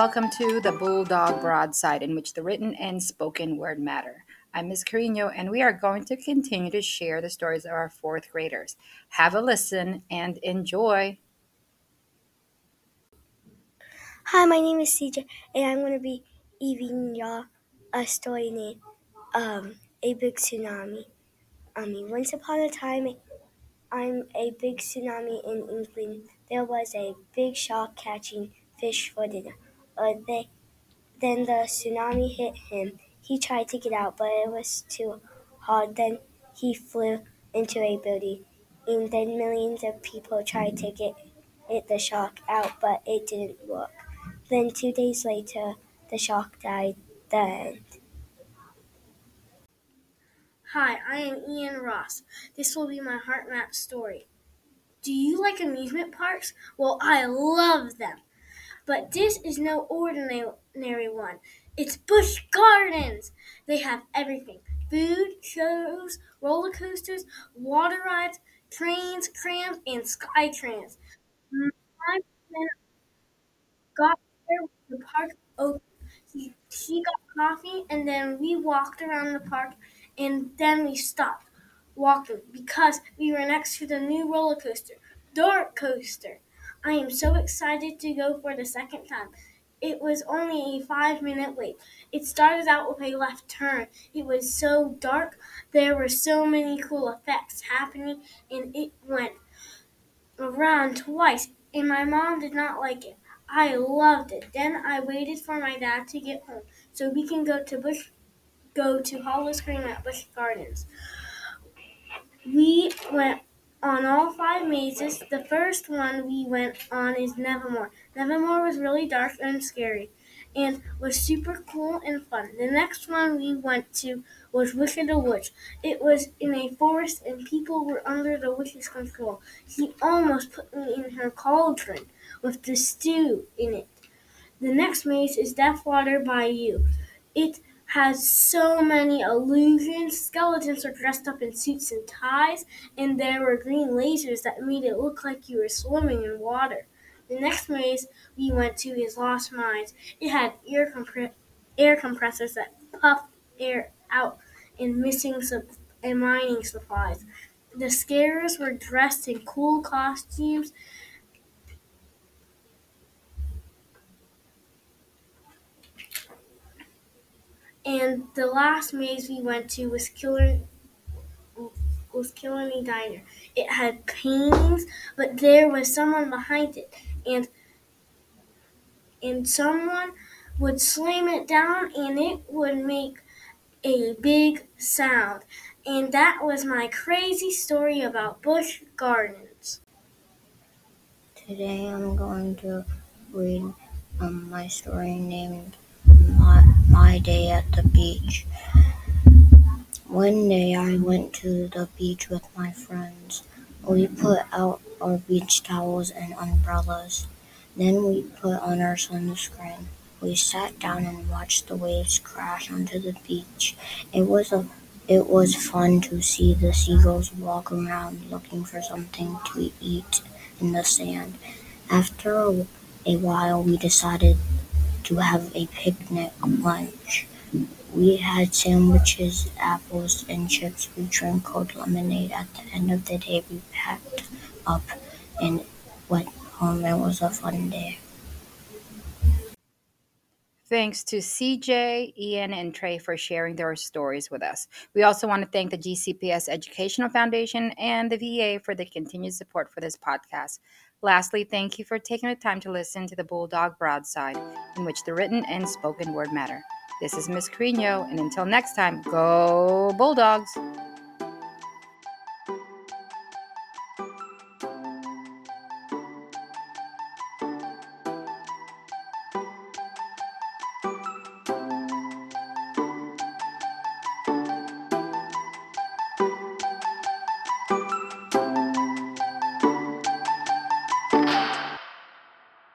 welcome to the Bulldog Broadside, in which the written and spoken word matter. I'm Ms. Carino, and we are going to continue to share the stories of our fourth graders. Have a listen and enjoy. Hi, my name is CJ, and I'm going to be giving y'all a story named um, A Big Tsunami. I mean, once upon a time, I'm a big tsunami in England. There was a big shark catching fish for dinner. Uh, they, then the tsunami hit him. He tried to get out, but it was too hard. Then he flew into a building, and then millions of people tried to get it, the shark out, but it didn't work. Then two days later, the shark died. The end. Hi, I am Ian Ross. This will be my heart map story. Do you like amusement parks? Well, I love them. But this is no ordinary one. It's Busch Gardens. They have everything food, shows, roller coasters, water rides, trains, trams, and sky trains. My got there the park opened. He, he got coffee, and then we walked around the park, and then we stopped walking because we were next to the new roller coaster, DarKoaster. I am so excited to go for the second time. It was only a five minute wait. It started out with a left turn. It was so dark. There were so many cool effects happening, and it went around twice. And my mom did not like it. I loved it. Then I waited for my dad to get home so we can go to Busch, go to Howl-O-Scream at Busch Gardens. We went on all five mazes. The first one we went on is Nevermore. Nevermore was really dark and scary and was super cool and fun. The next one we went to was Wicked the Witch. It was in a forest and people were under the witch's control. She almost put me in her cauldron with the stew in it. The next maze is Deathwater Bayou. It has so many illusions. Skeletons are dressed up in suits and ties, and there were green lasers that made it look like you were swimming in water. The next maze we went to is Lost Mines. It had air, compre- air compressors that puffed air out and missing sup- and mining supplies. The scarers were dressed in cool costumes. And the last maze we went to was Killer was Killer Me Diner. It had paintings, but there was someone behind it, and and someone would slam it down, and it would make a big sound. And that was my crazy story about Busch Gardens. Today I'm going to read um, my story named my Day at the Beach. One day I went to the beach with my friends. We put out our beach towels and umbrellas. Then we put on our sunscreen. We sat down and watched the waves crash onto the beach. It was a it was fun to see the seagulls walk around looking for something to eat in the sand. After a, a while, we decided to have a picnic lunch. We had sandwiches, apples, and chips. We drank cold lemonade. At the end of the day, we packed up and went home. It was a fun day. Thanks to CJ, Ian, and Trey for sharing their stories with us. We also want to thank the GCPS Educational Foundation and the VA for the continued support for this podcast. Lastly, thank you for taking the time to listen to the Bulldog Broadside, in which the written and spoken word matter. This is Miss Carino, and until next time, go Bulldogs!